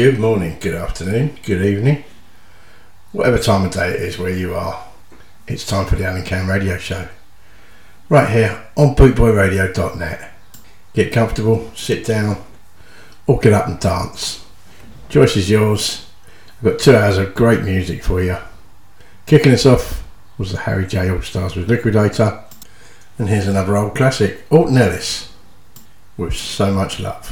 Good morning, good afternoon, good evening, whatever time of day it is where you are. It's time for the Alan Cam Radio Show. Right here on bootboyradio.net. Get comfortable, sit down, or get up and dance. Choice is yours. I've got two hours of great music for you. Kicking us off was the Harry J All Stars with Liquidator. And here's another old classic, Alton Ellis, with So Much Love.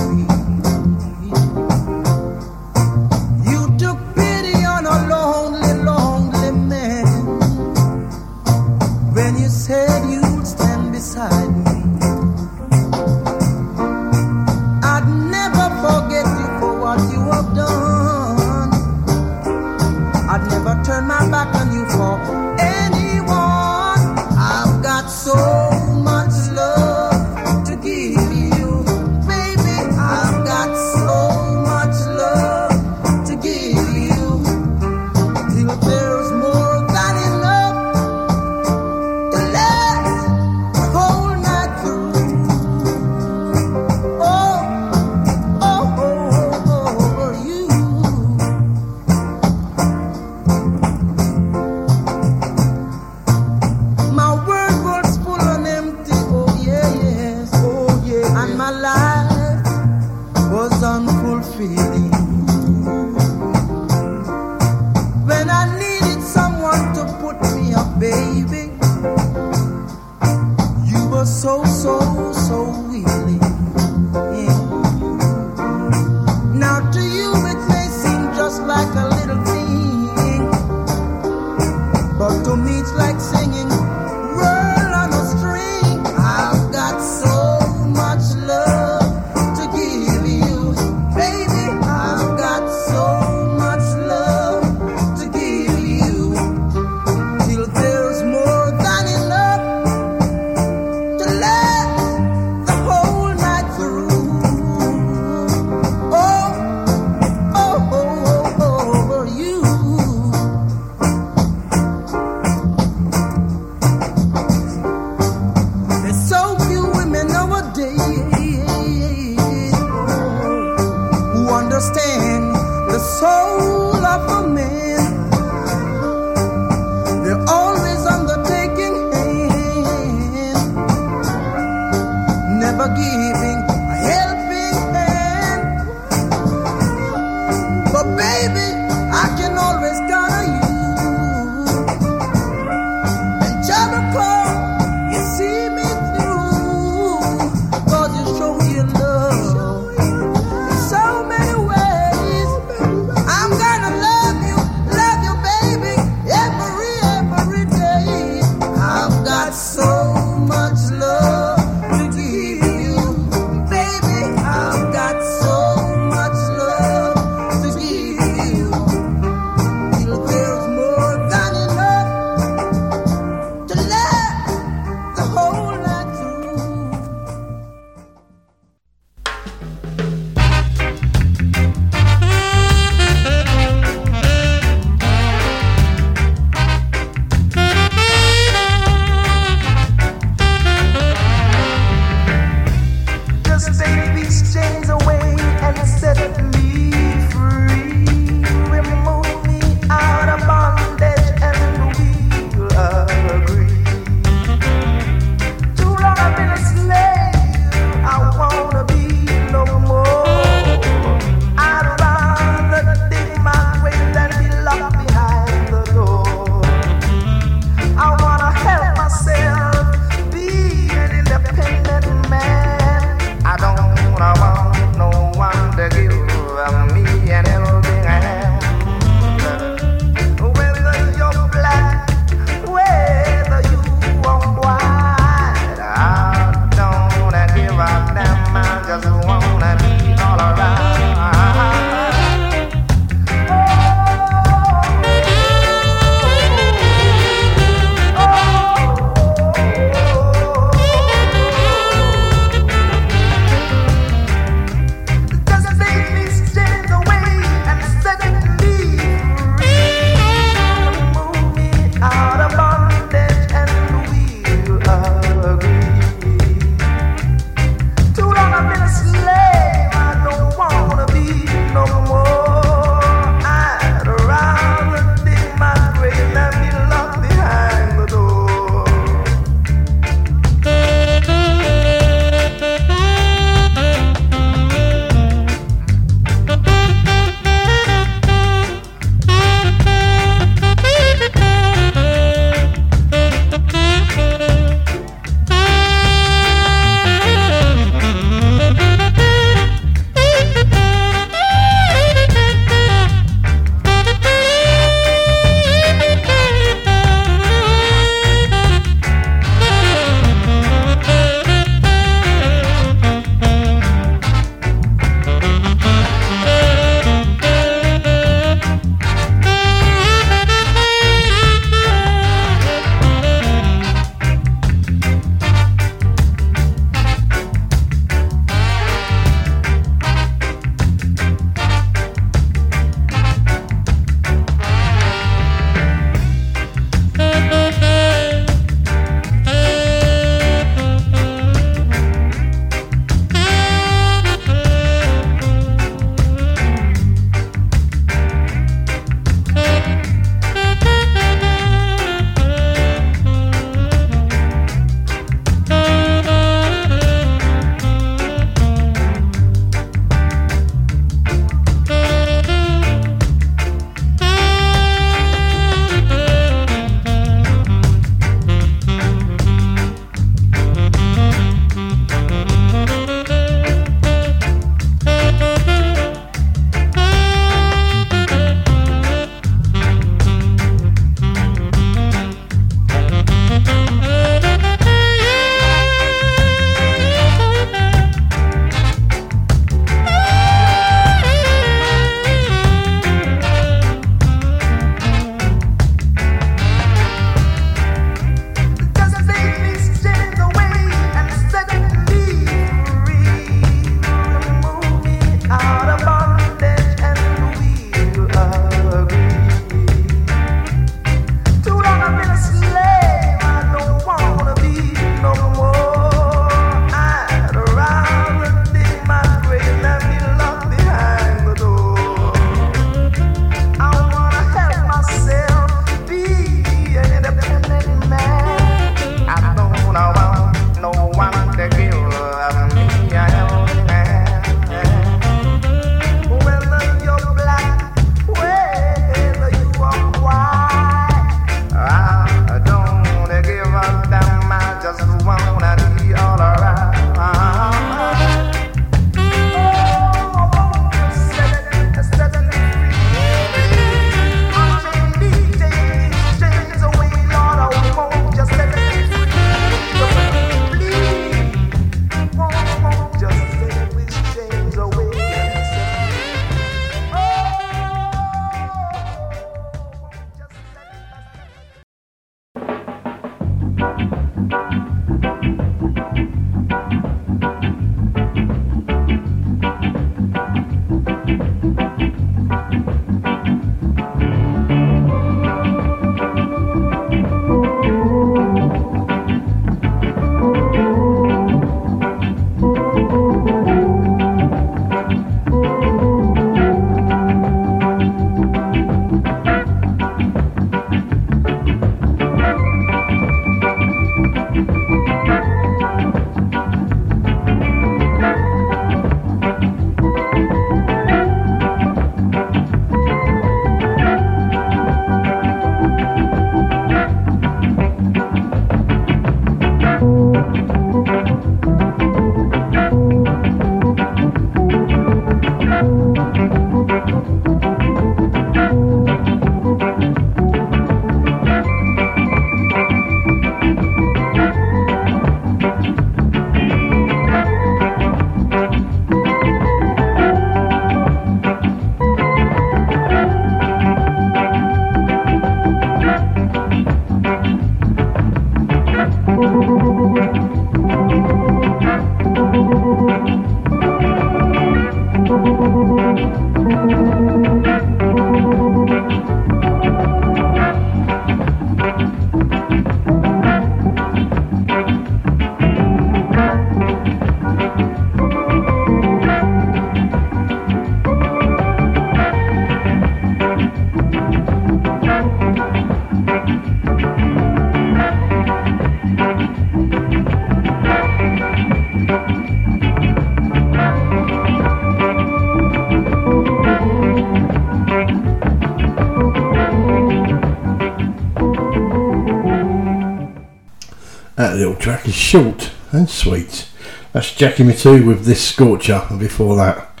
track is short and sweet. That's Jackie Mittoo with this scorcher, and before that,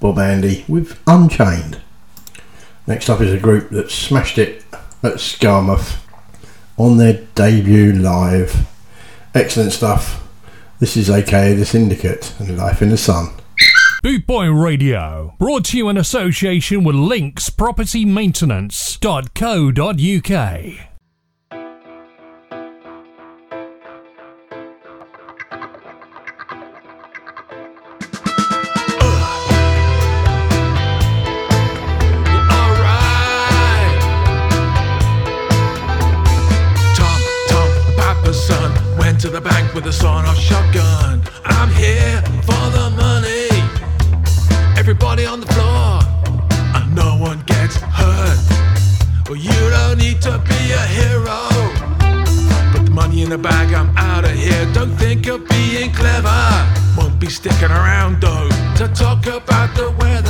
Bob Andy with Unchained. Next up is a group that smashed it at Skamouth on their debut live. Excellent stuff. This is aka The Syndicate and Life in the Sun. Bootboy Radio, brought to you in association with linkspropertymaintenance.co.uk. sticking around though to talk about the weather.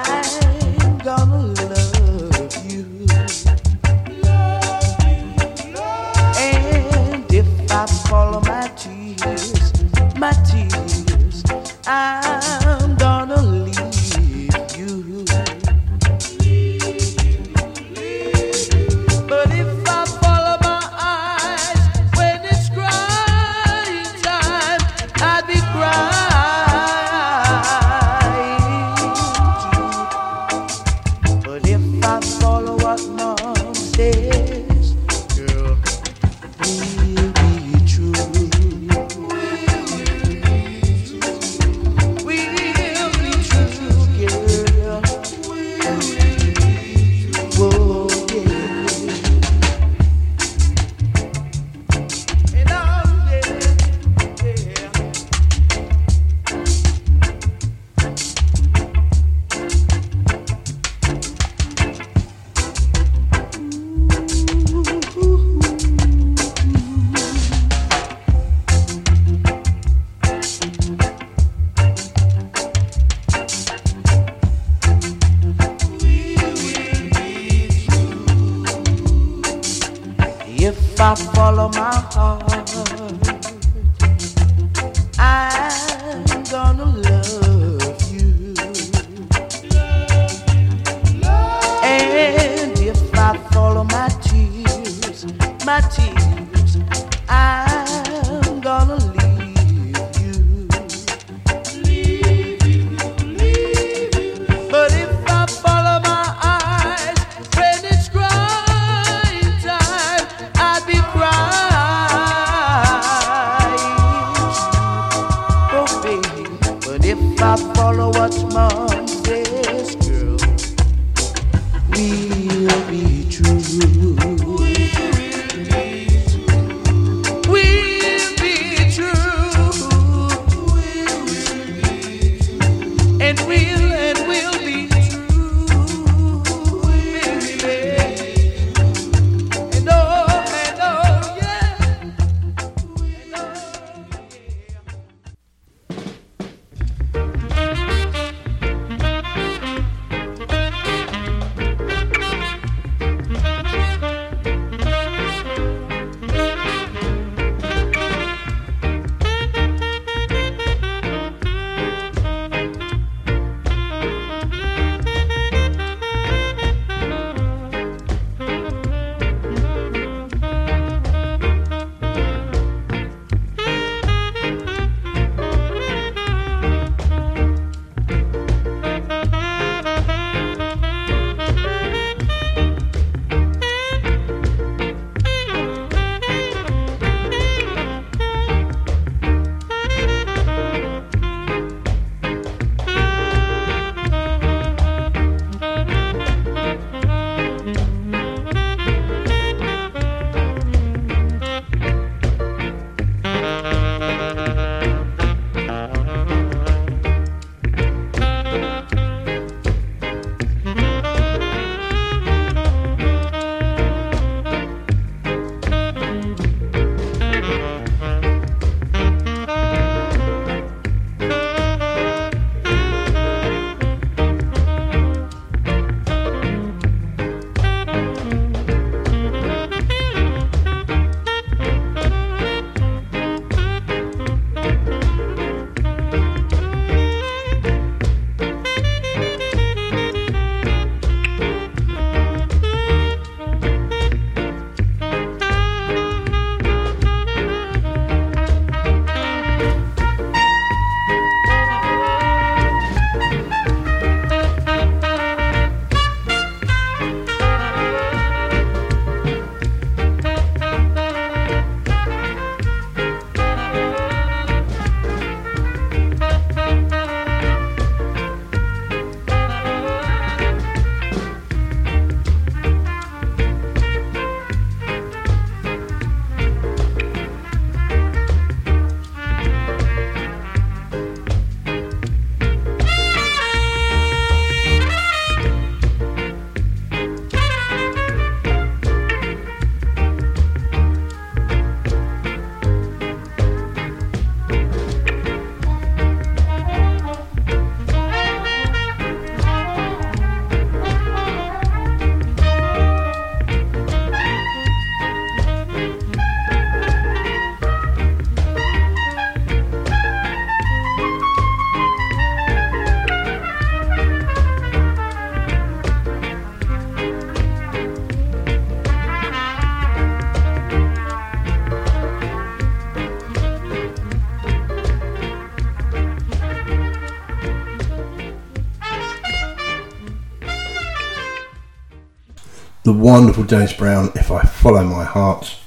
wonderful James Brown, If I Follow My Heart.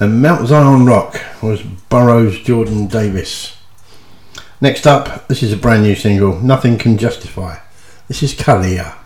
And Mount Zion Rock was Burroughs Jordan Davis. Next up, this is a brand new single, Nothing Can Justify. This is Kalia.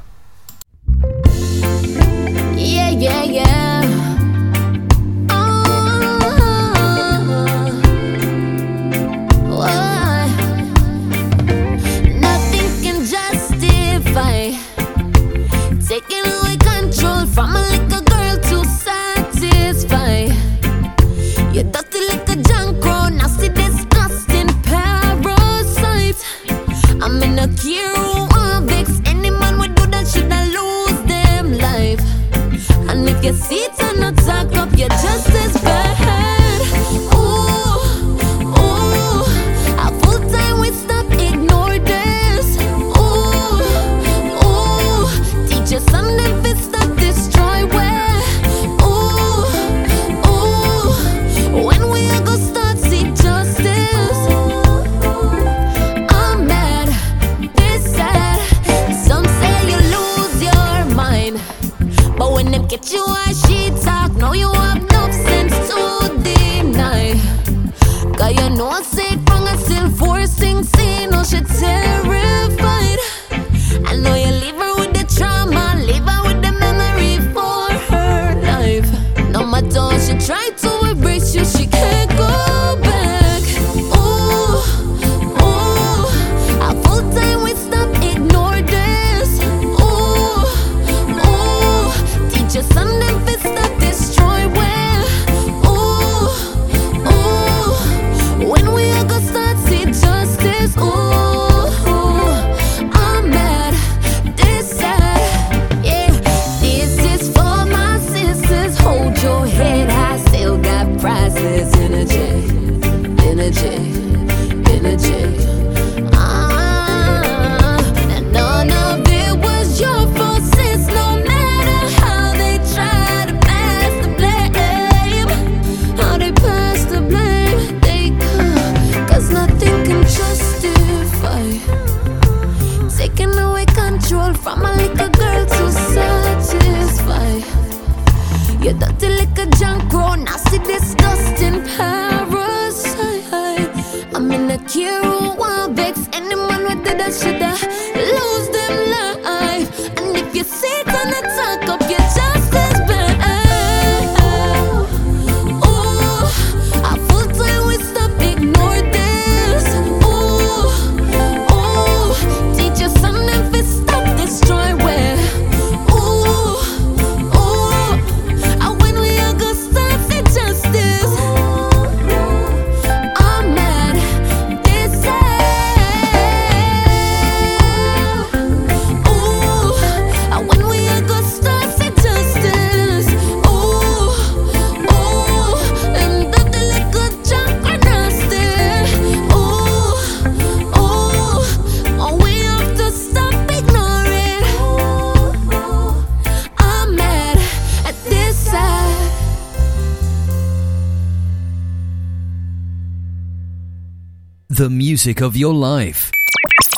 music of your life.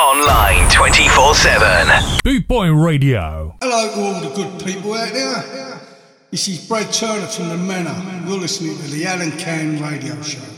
Online 24 7. Boot Boy Radio. Hello to all the good people out there. This is Brad Turner from The Manor. You're listening to the Alan Can Radio Show.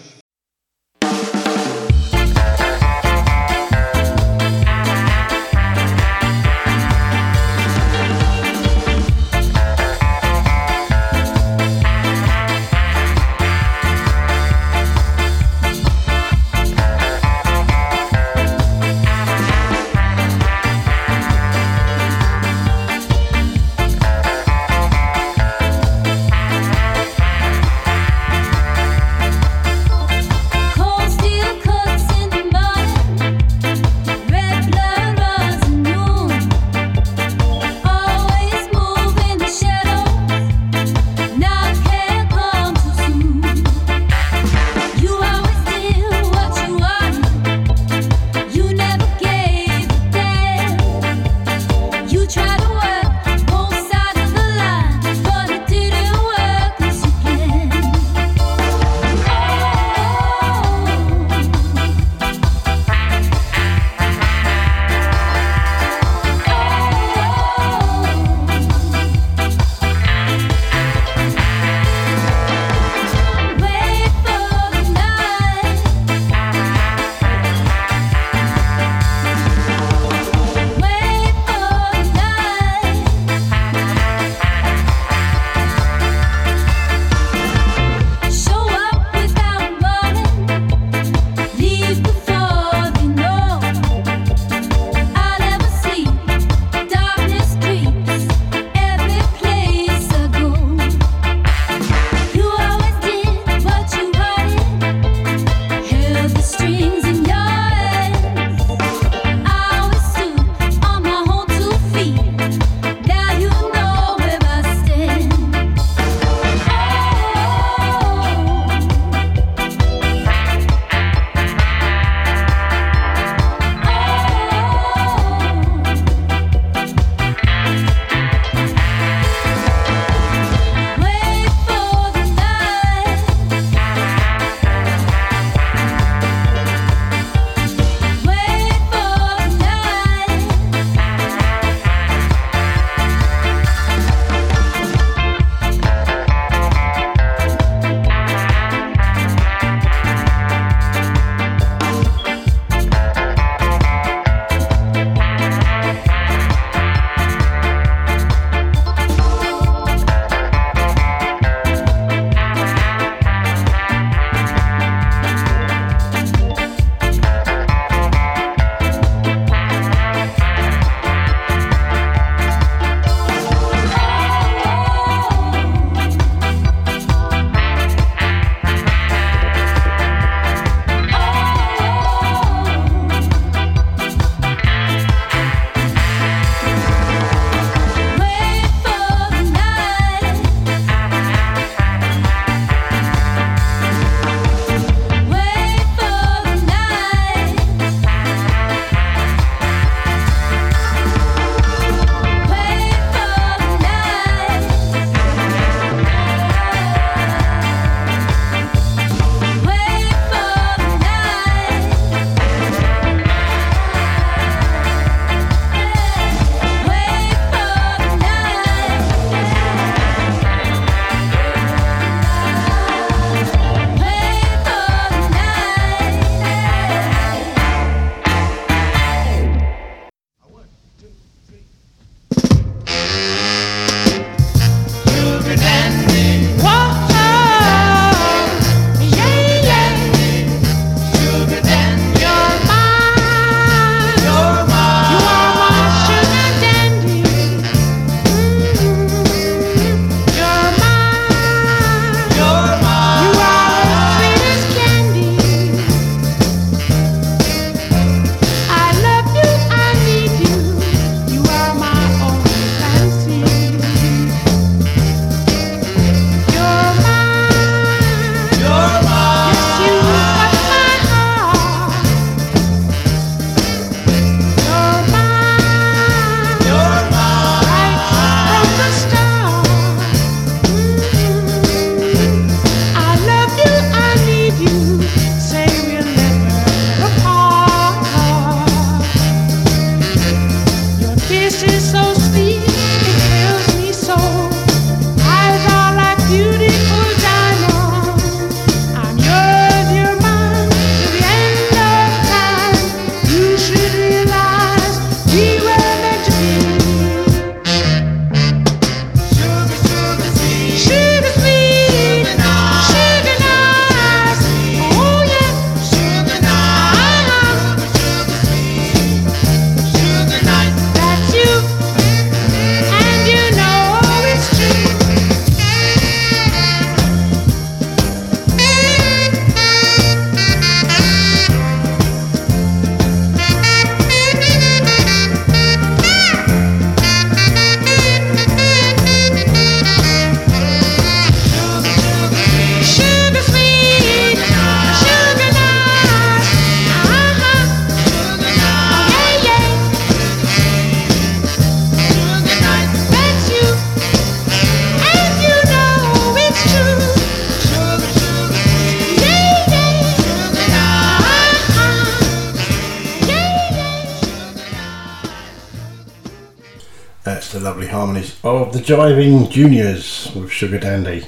Jiving Juniors with Sugar Dandy.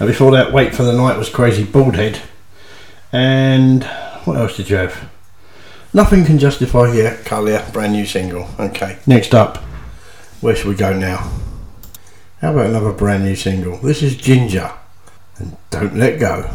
And before that, Wait for the Night was Crazy Baldhead. And what else did you have? Nothing can justify here, Kalia, brand new single. Okay, next up, where should we go now? How about another brand new single? This is Ginger and Don't Let Go.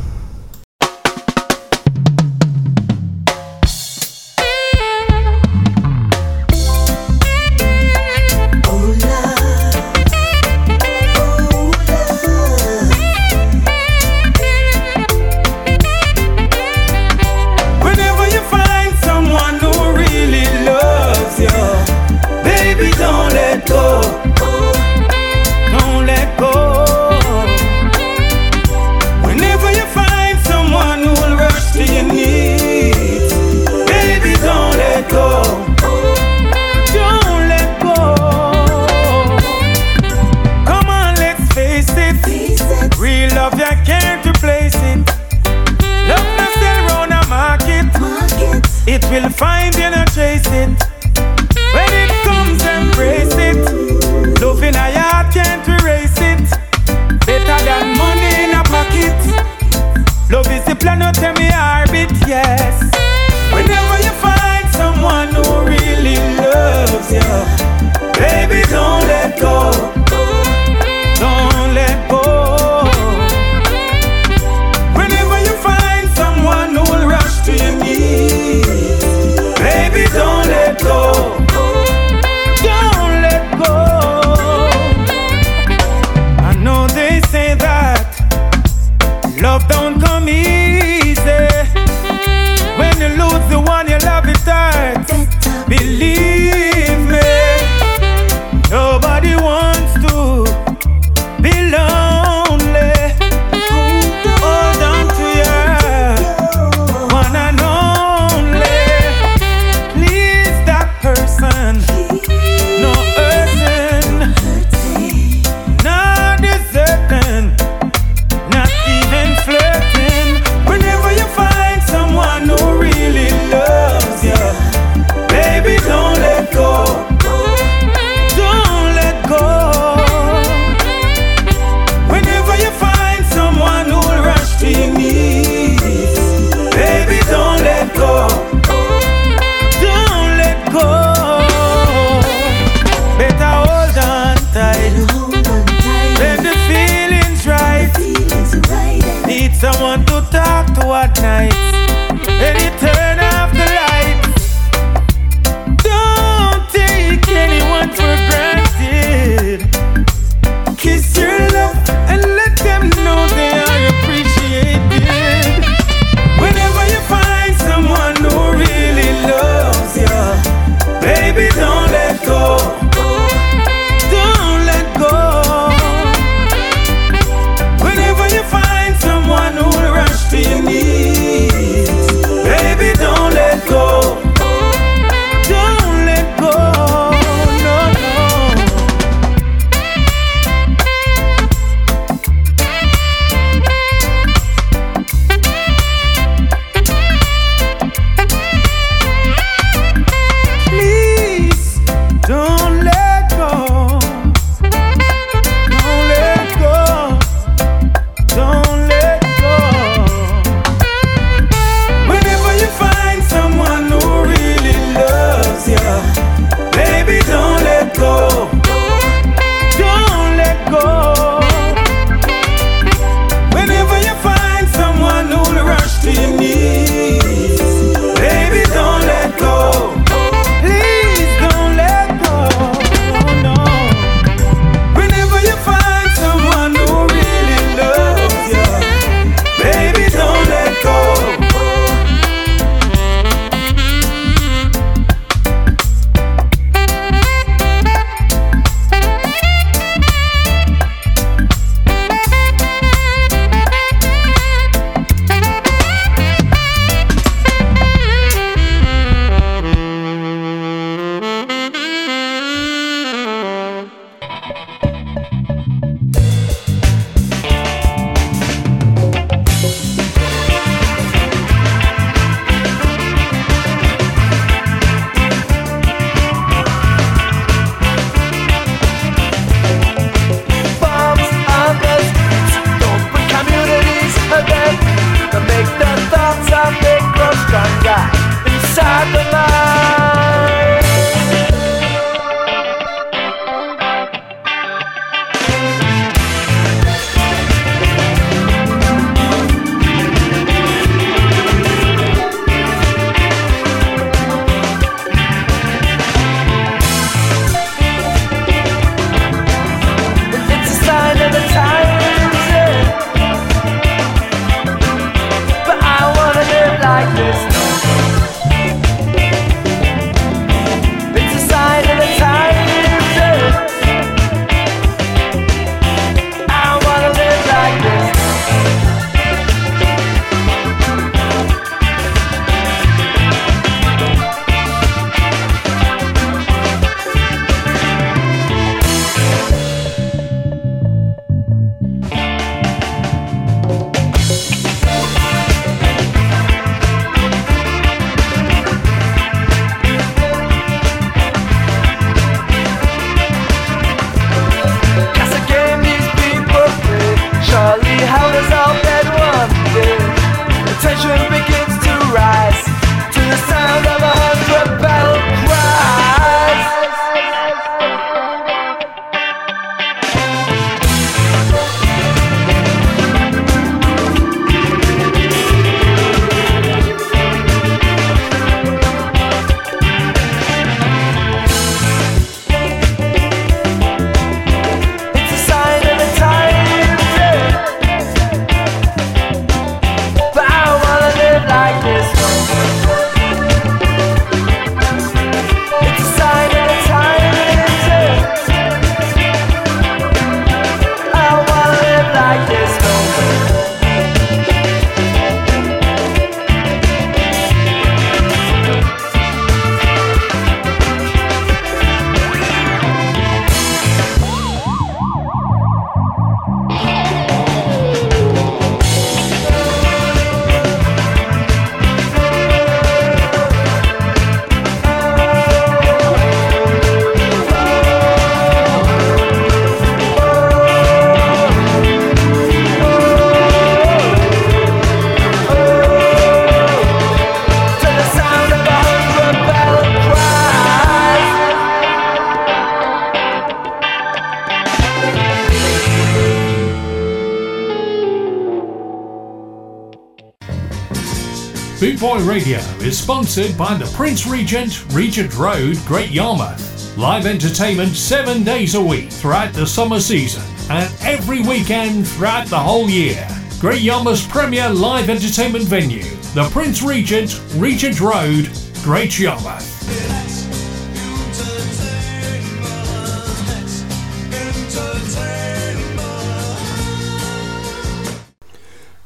Radio is sponsored by the Prince Regent, Regent Road, Great Yarmouth. Live entertainment seven days a week throughout the summer season and every weekend throughout the whole year. Great Yarmouth's premier live entertainment venue, the Prince Regent, Regent Road, Great Yarmouth.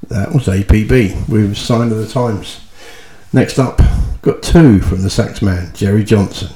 That was APB with Sign of the Times. Next up, got two from the sax man, Jerry Johnson.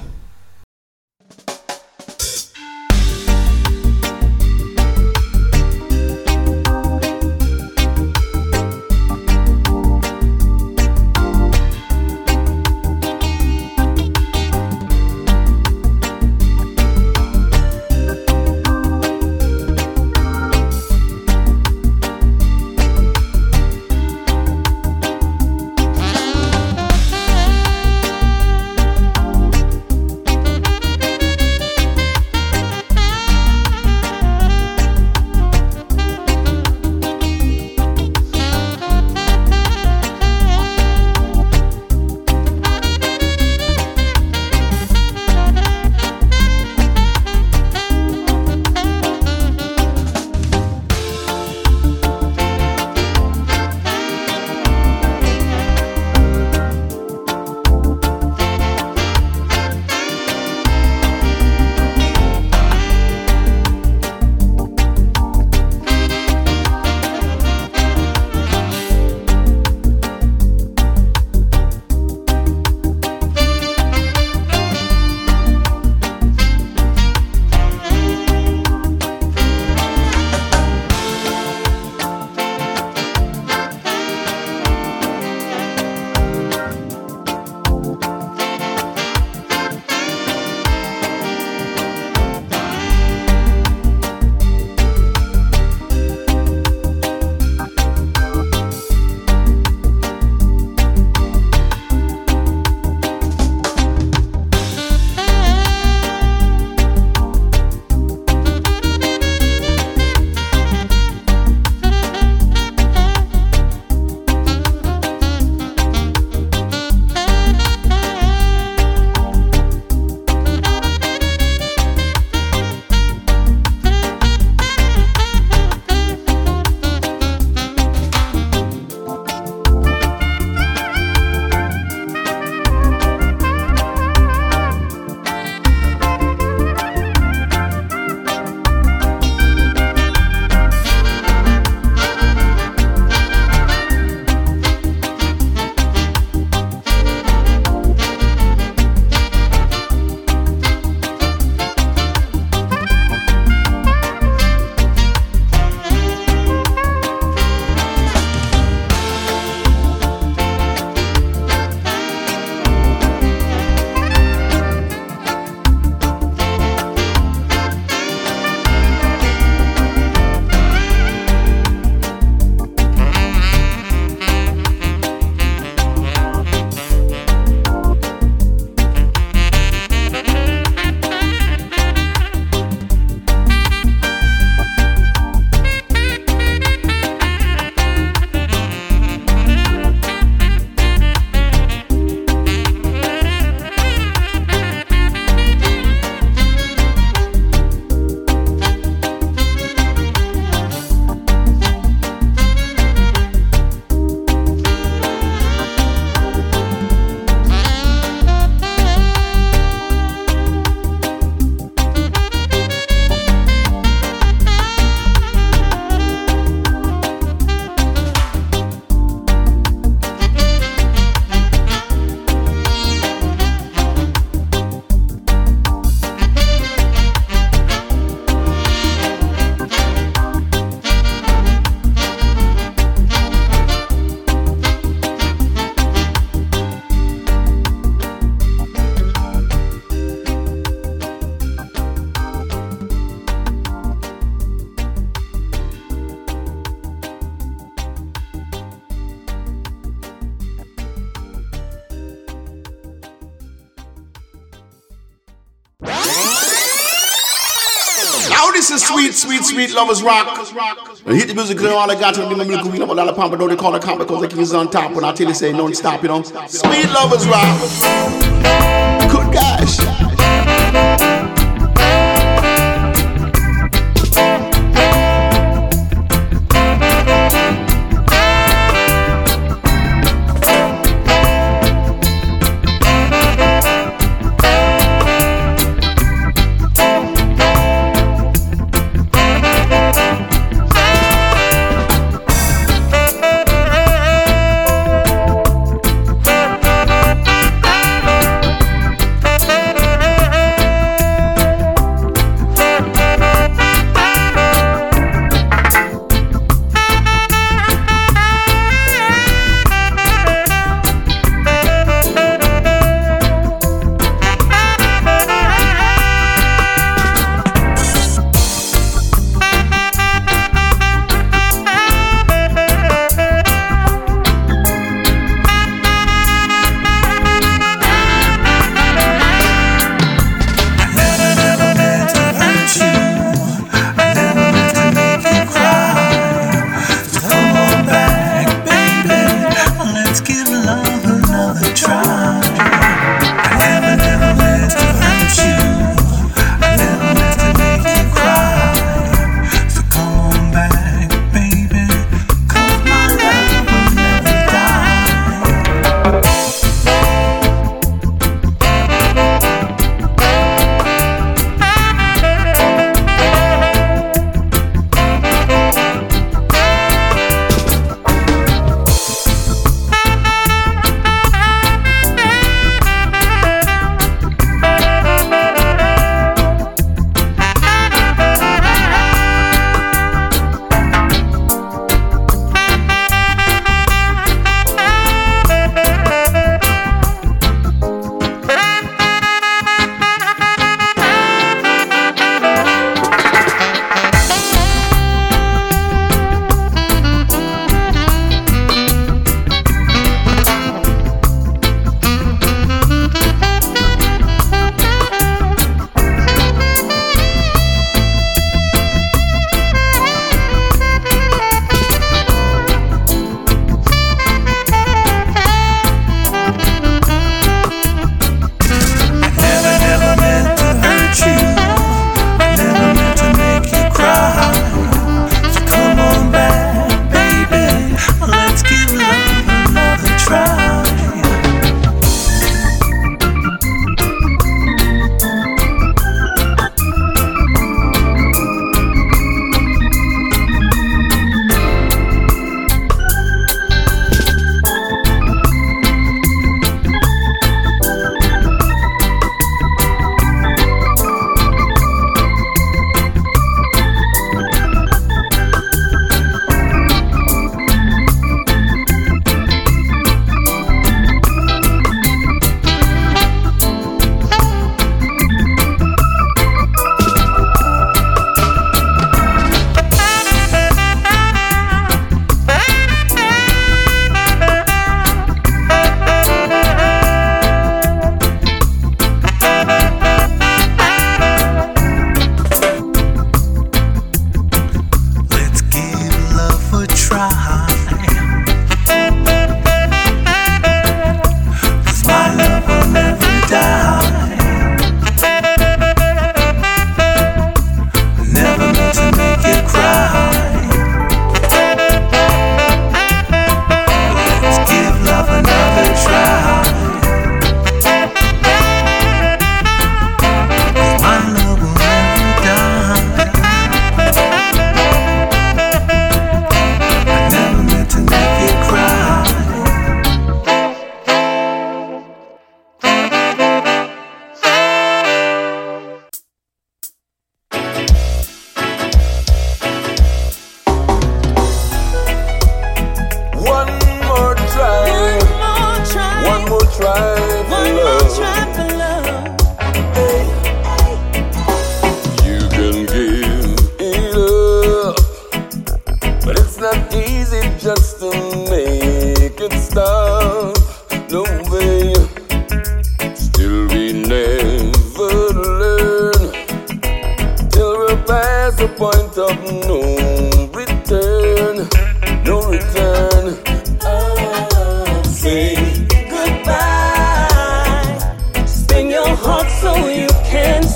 Sweet, lovers rock. When hit the music, you all I got to do, my milk, we know, dollar pump, but don't they call it comp because the king is on top. When I tell you, say non-stop, you know. Sweet lovers rock.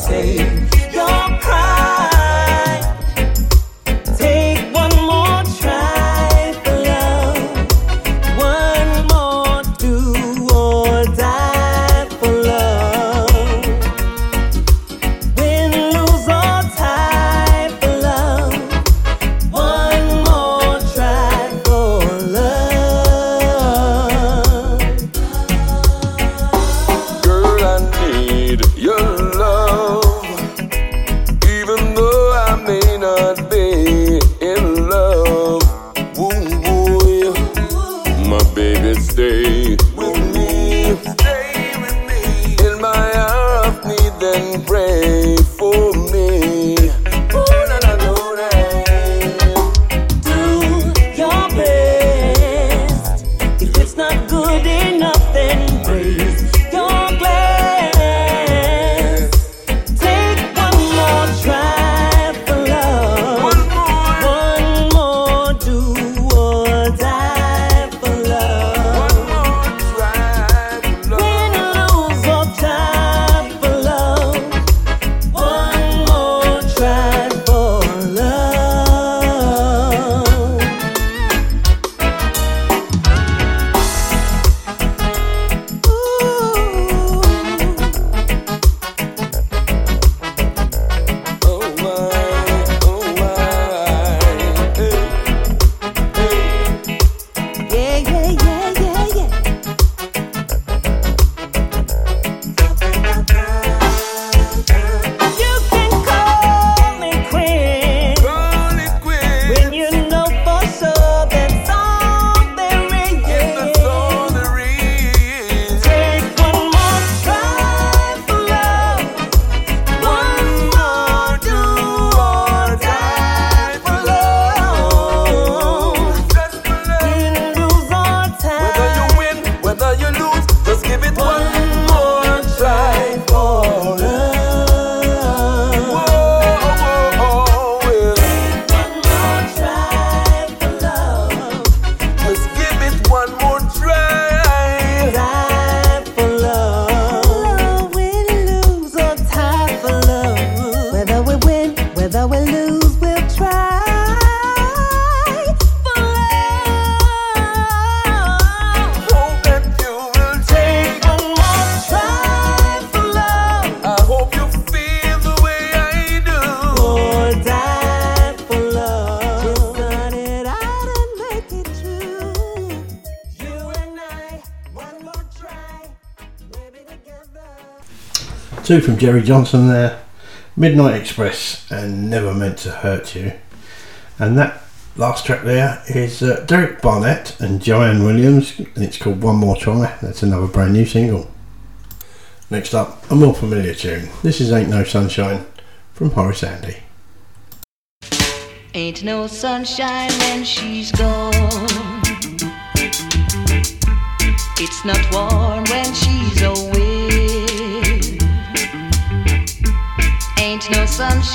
Can Two from Jerry Johnson there. Midnight Express and Never Meant to Hurt You. And that last track there is uh, Derek Barnett and Joanne Williams, and it's called One More Try. That's another brand new single. Next up, a more familiar tune. This is Ain't No Sunshine from Horace Andy. Ain't no sunshine when she's gone. It's not warm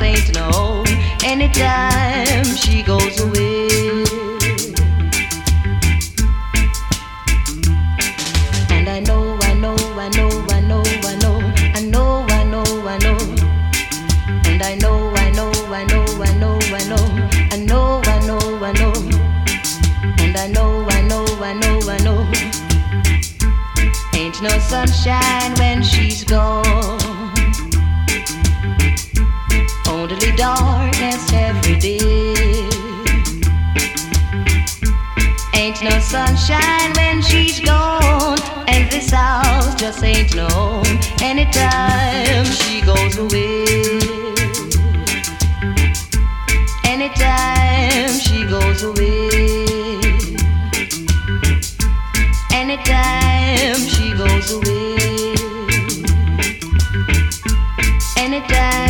house just ain't no anytime she goes away. And I know, I know, I know, I know, I know, I know, I know, I know. And I know, I know, I know, I know, I know, I know, I know, I know. And I know, I know, I know, I know. Ain't no sunshine when she's gone. sunshine when she's gone, and this house just ain't known anytime she goes away. Anytime she goes away. Anytime she goes away. Anytime.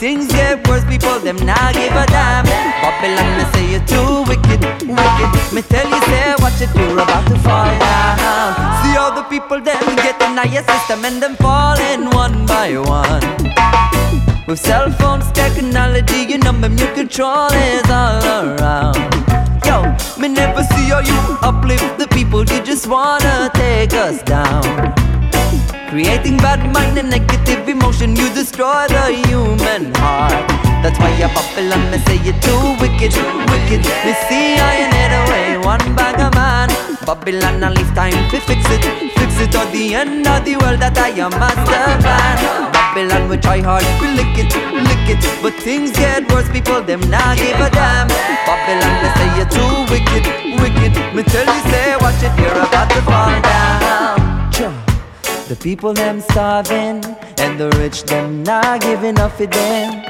Things Babylon, I leave time to fix it, fix it at the end of the world that I am master plan. Babylon, we try hard, we lick it, lick it, but things get worse. People them now give a damn. Babylon, they say you're too wicked, wicked. Me tell you, say watch it, you're about to fall down. The people them starving, and the rich them not giving up for them.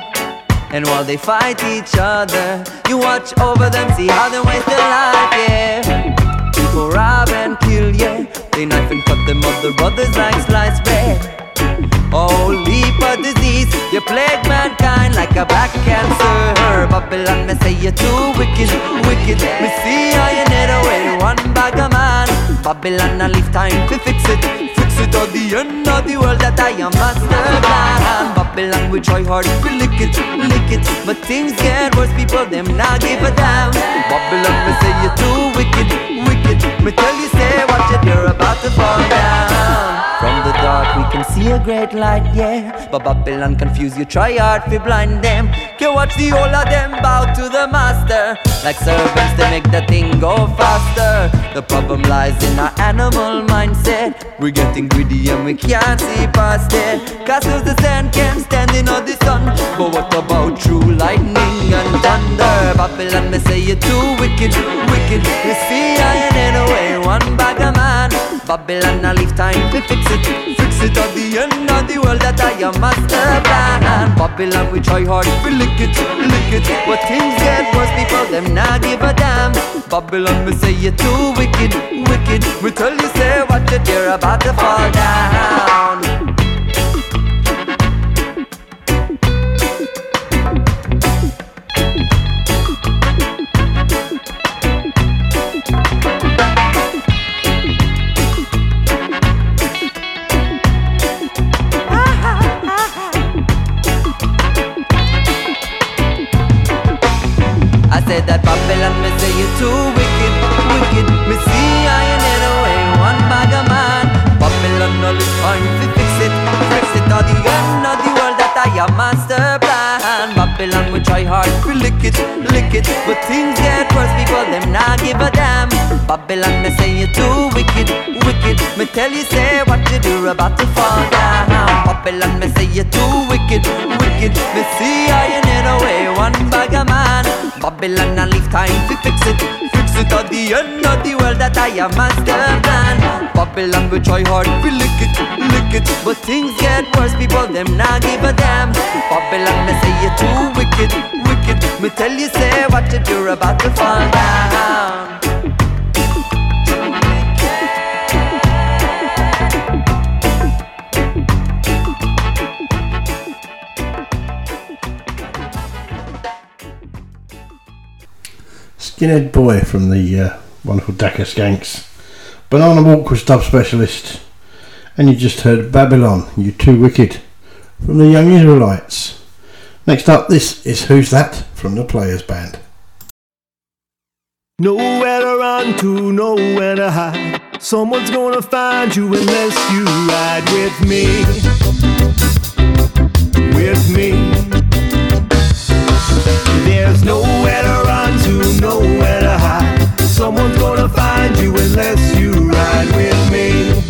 And while they fight each other, you watch over them, see how they waste their life, yeah. People rob and kill, yeah. They knife and cut them other brothers like sliced bread. Oh, leap a disease, you plague mankind like a back cancer. Babylon, me say you're too wicked, wicked. Me see how you need away one bag of man. Babylon, I leave time to fix it, fix it at the end of the world that I am master plan. Babylon, we try hard, we lick it, lick it, but things get worse. People them not give a damn. Babylon, me say you're too wicked, wicked. Me tell you, say watch it, you're about to fall down. From the dark we can see a great light, yeah. But Babylon confuse you, try hard to blind them. Can watch the whole of them bow to the master. Like servants, they make the thing go faster. The problem lies in our animal mindset. We're getting greedy and we can't see past it. Castles the sand can't stand in all the sun. But what about true lightning and thunder? Babylon, me say you're too wicked, wicked. You see, I ain't in a way, one bag of man. Babylon, leave time to fix it, fix it at the end of the world that I am master plan. Babylon, we try hard, we lick it, lick it, but things get worse. before them not give a damn. Babylon, me say you're too wicked, wicked. We tell you say what you you're about to fall down. Said that Babylon, me say you too wicked, wicked. Me see I ain't in a way, one bag of man. Babylon, all is time fix it, fix it at the end of the world that I am we lick it, lick it, but things get worse. People them not give a damn. Babylon, me say you too wicked, wicked. Me tell you say what you do about to fall down. Babylon, me say you too wicked, wicked. Me see I ain't in a way, one bag of man. Babylon, I leave time to fix it, fix it at the end of the world that I am master plan. Babylon, we try hard, we lick it, lick it, but things get worse. People them not give a damn. Babylon, me say you too wicked, wicked. Me tell you say what you do about to fall down. Skinhead Boy from the uh, wonderful Dakar Skanks. Banana Walk was dub specialist. And you just heard Babylon, You Too Wicked from the Young Israelites. Next up, this is Who's That from the Players Band. Nowhere to run to, nowhere to hide. Someone's gonna find you unless you ride with me. With me. There's nowhere to run to, nowhere to hide. Someone's gonna find you unless you ride with me.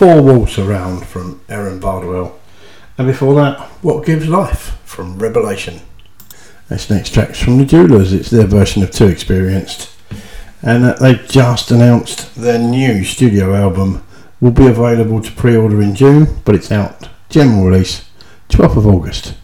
Four Walls Around from Aaron Bardwell. And before that, What Gives Life from Revelation. That's next track's from the Jewelers. It's their version of Too Experienced. And uh, they've just announced their new studio album will be available to pre-order in June, but it's out general release 12th of August.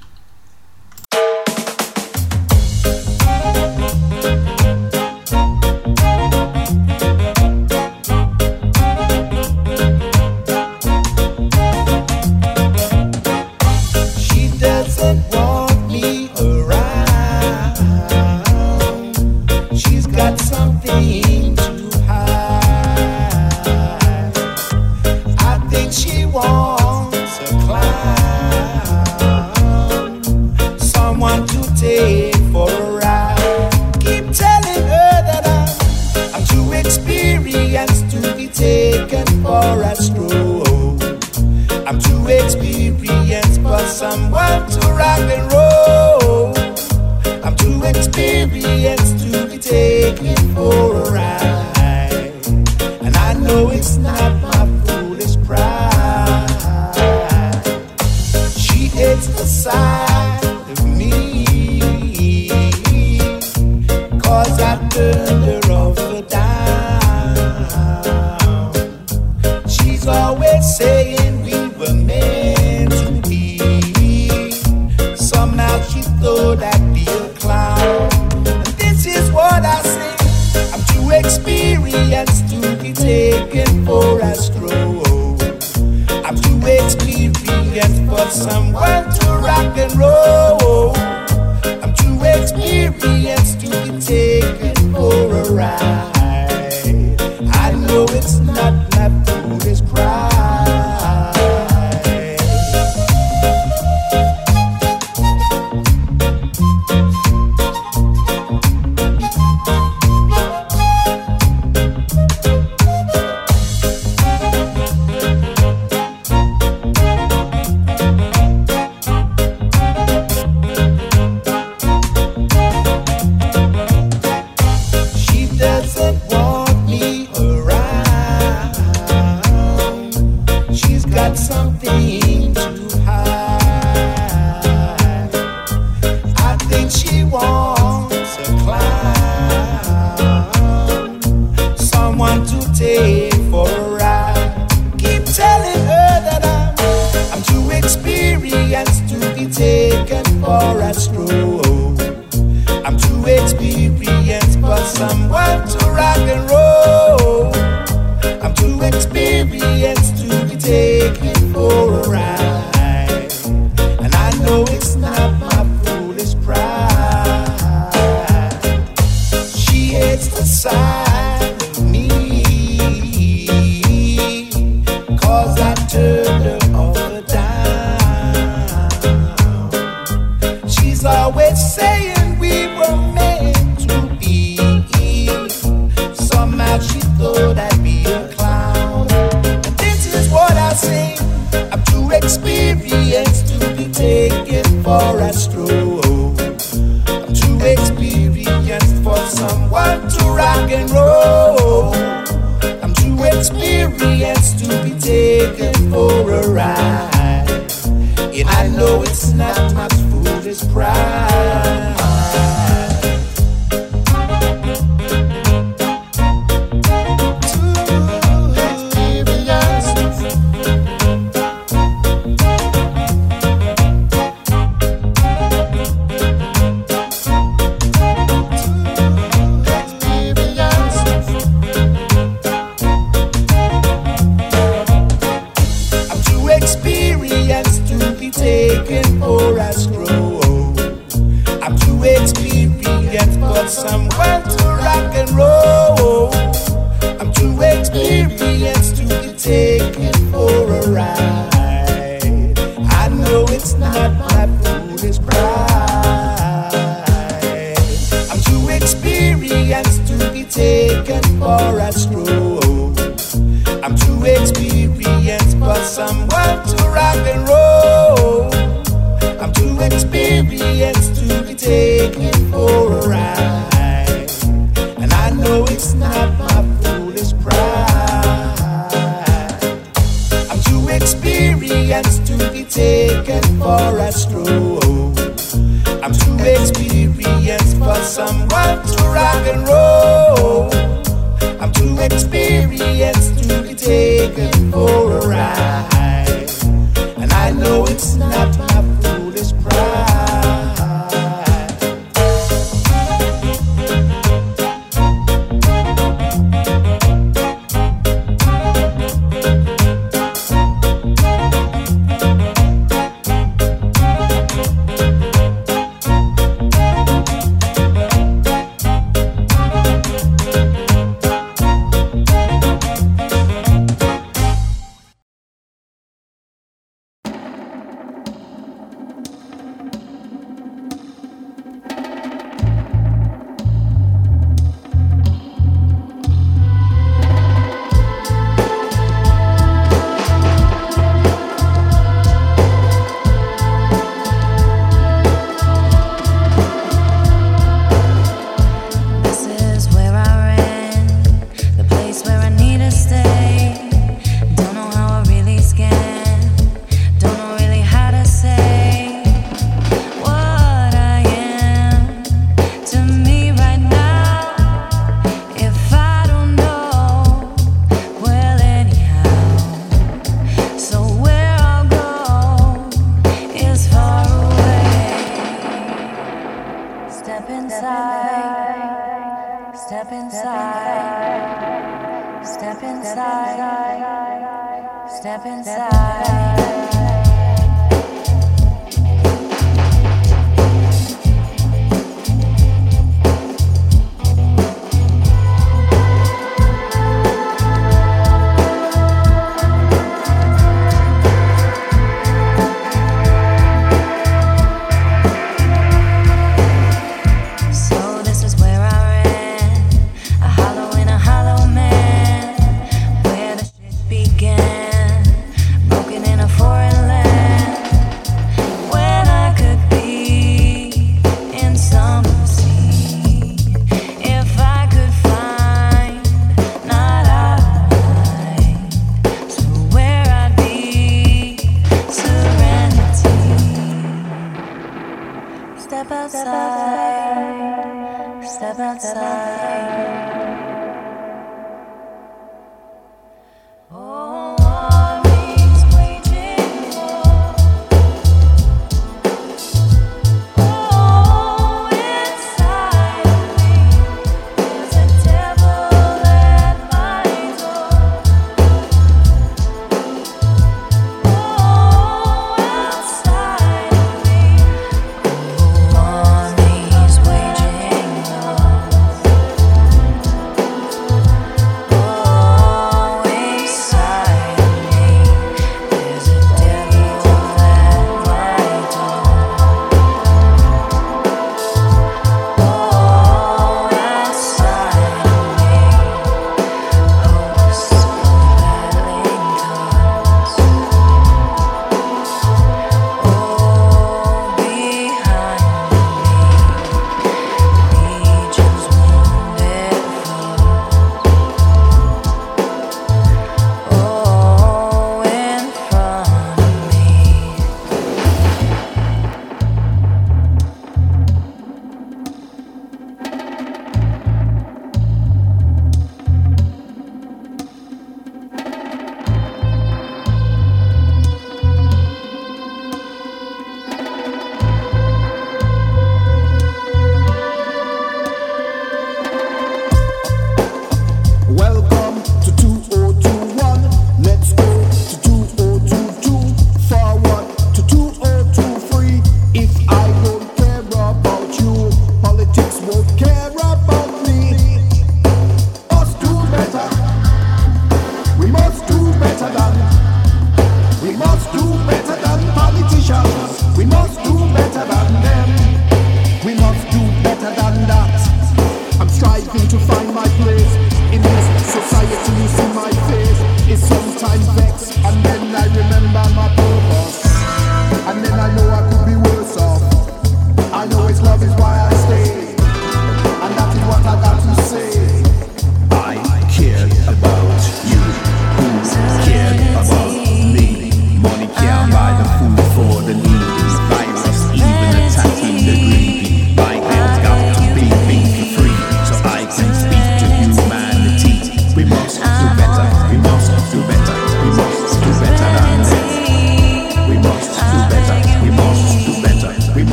To rock and roll.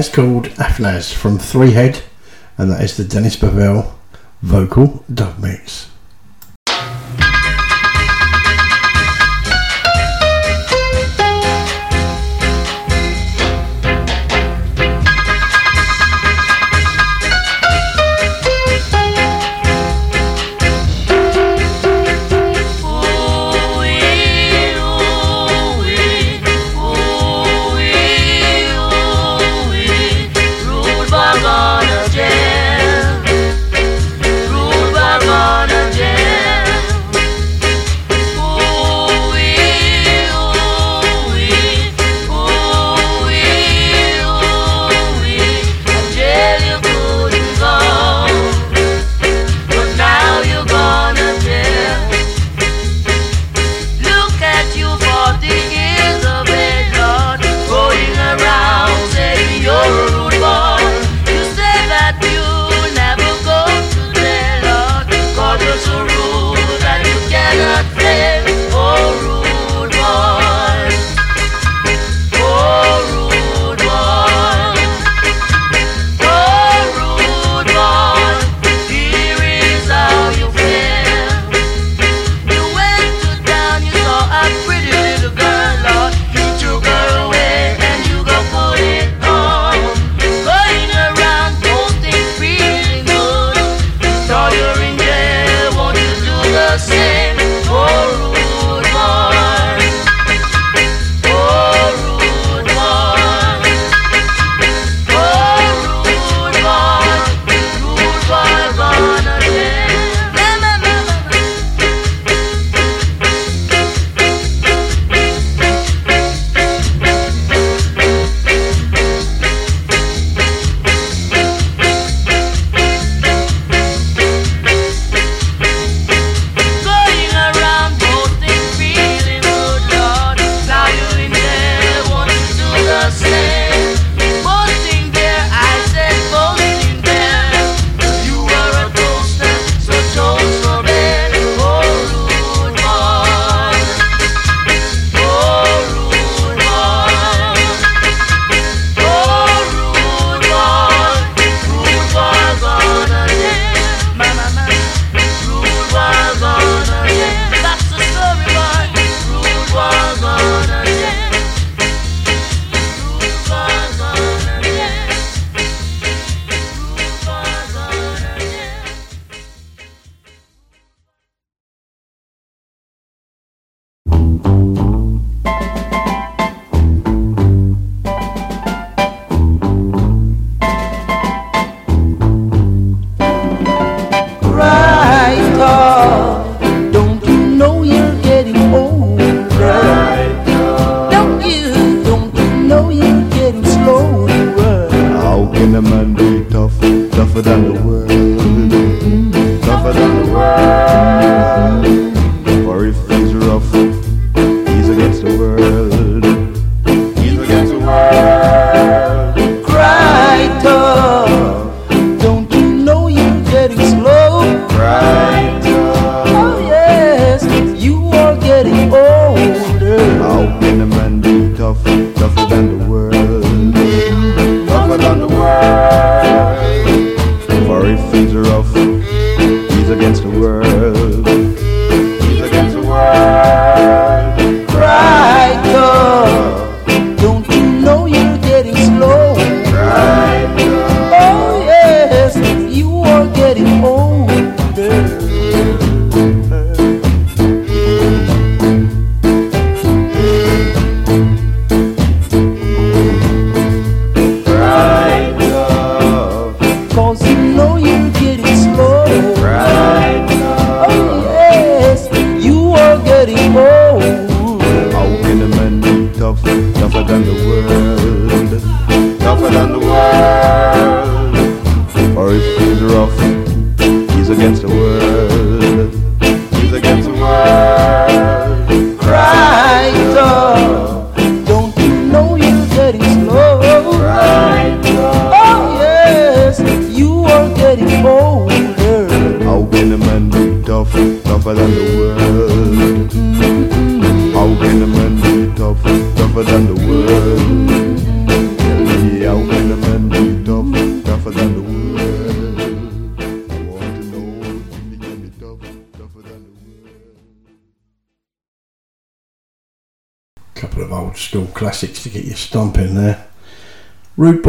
That's called Aflaz from Three Head, and that is the Dennis Bovell vocal dub.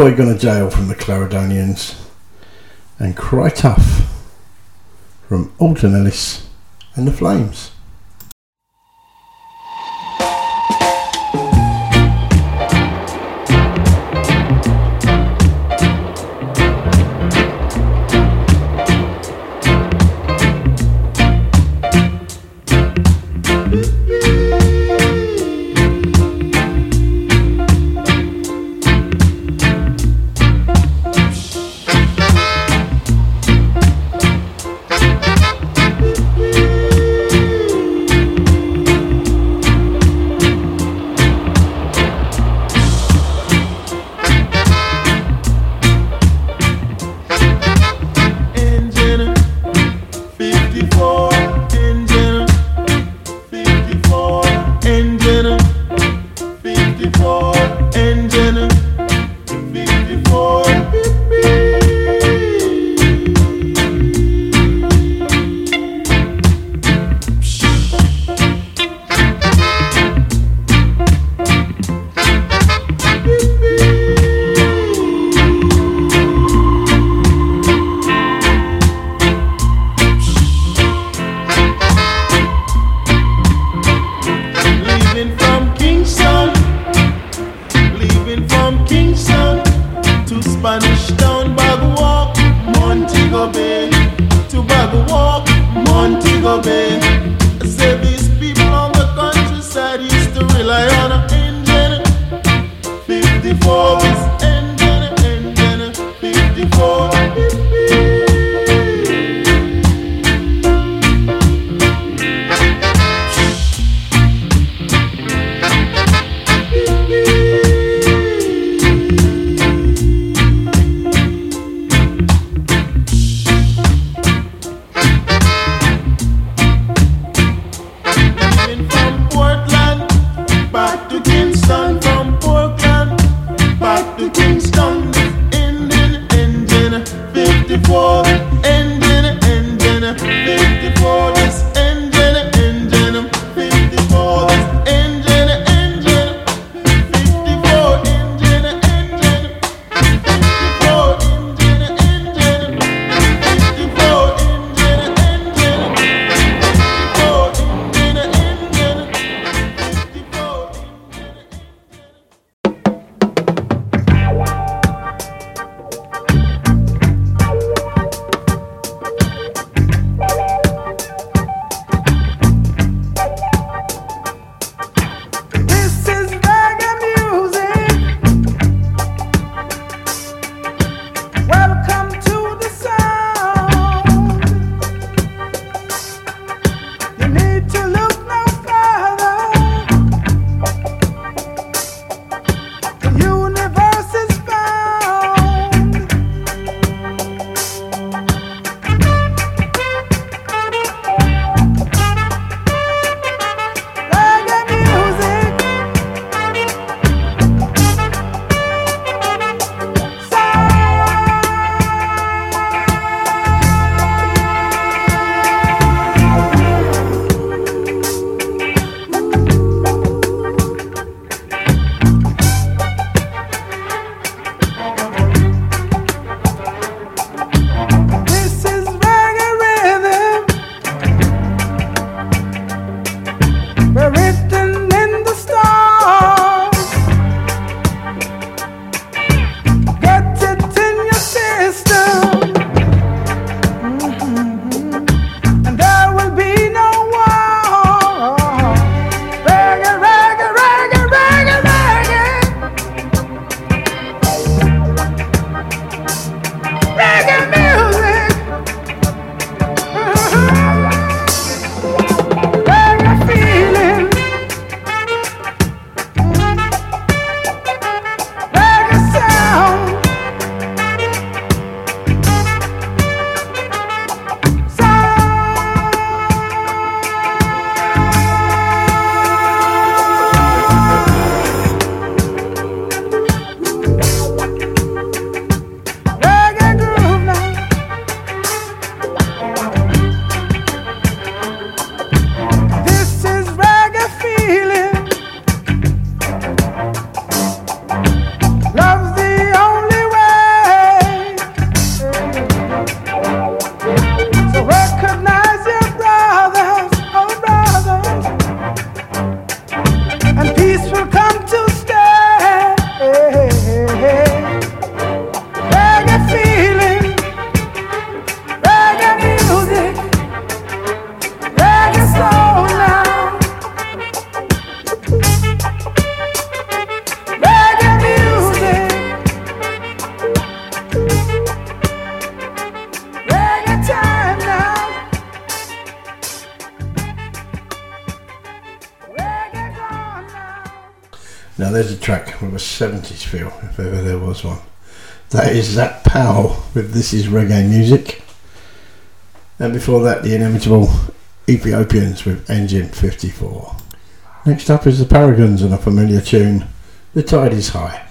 boy gone to jail from the Clarendonians, and Cry Tough from Alton Ellis and the Flames. if ever there was one. That is Zap Pow with This Is Reggae Music. And before that, the inimitable Ethiopians with Engine 54. Next up is the Paragons and a familiar tune, The Tide is High.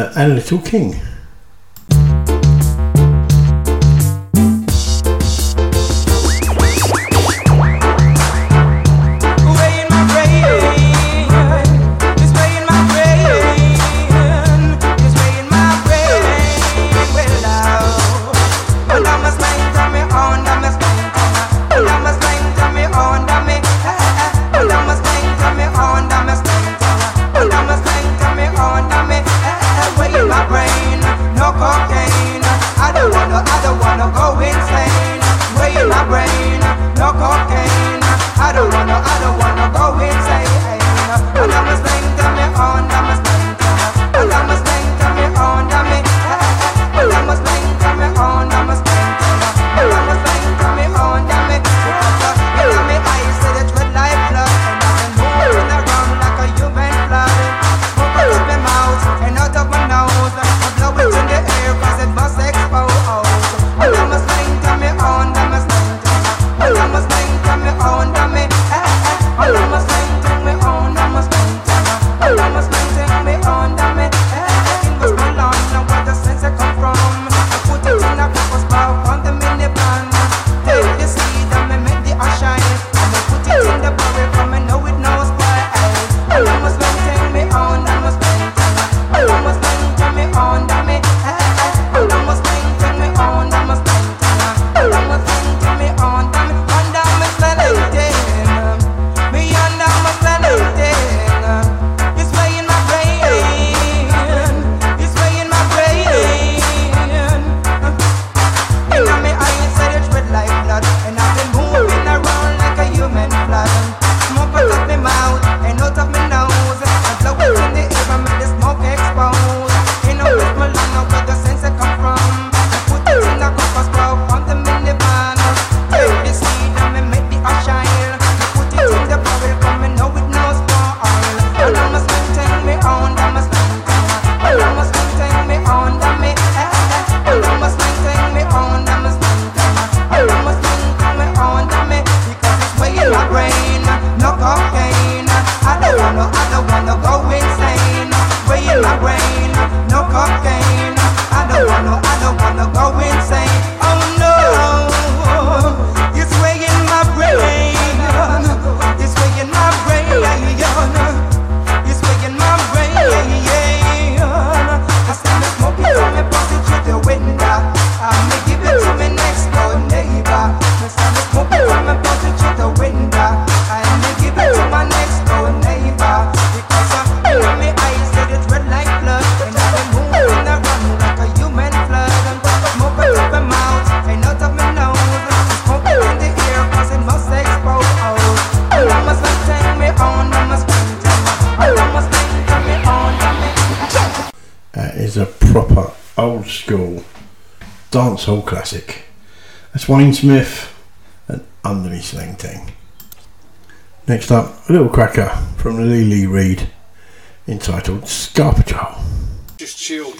uh, and Little King. dancehall classic. That's Wayne Smith and Under Me Sling Next up, a little cracker from Lily Reed entitled Scar Just chill.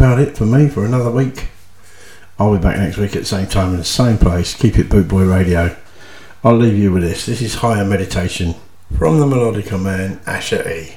About it for me for another week. I'll be back next week at the same time in the same place. Keep it Bootboy Radio. I'll leave you with this. This is Higher Meditation from the Melodica Man, Asher E.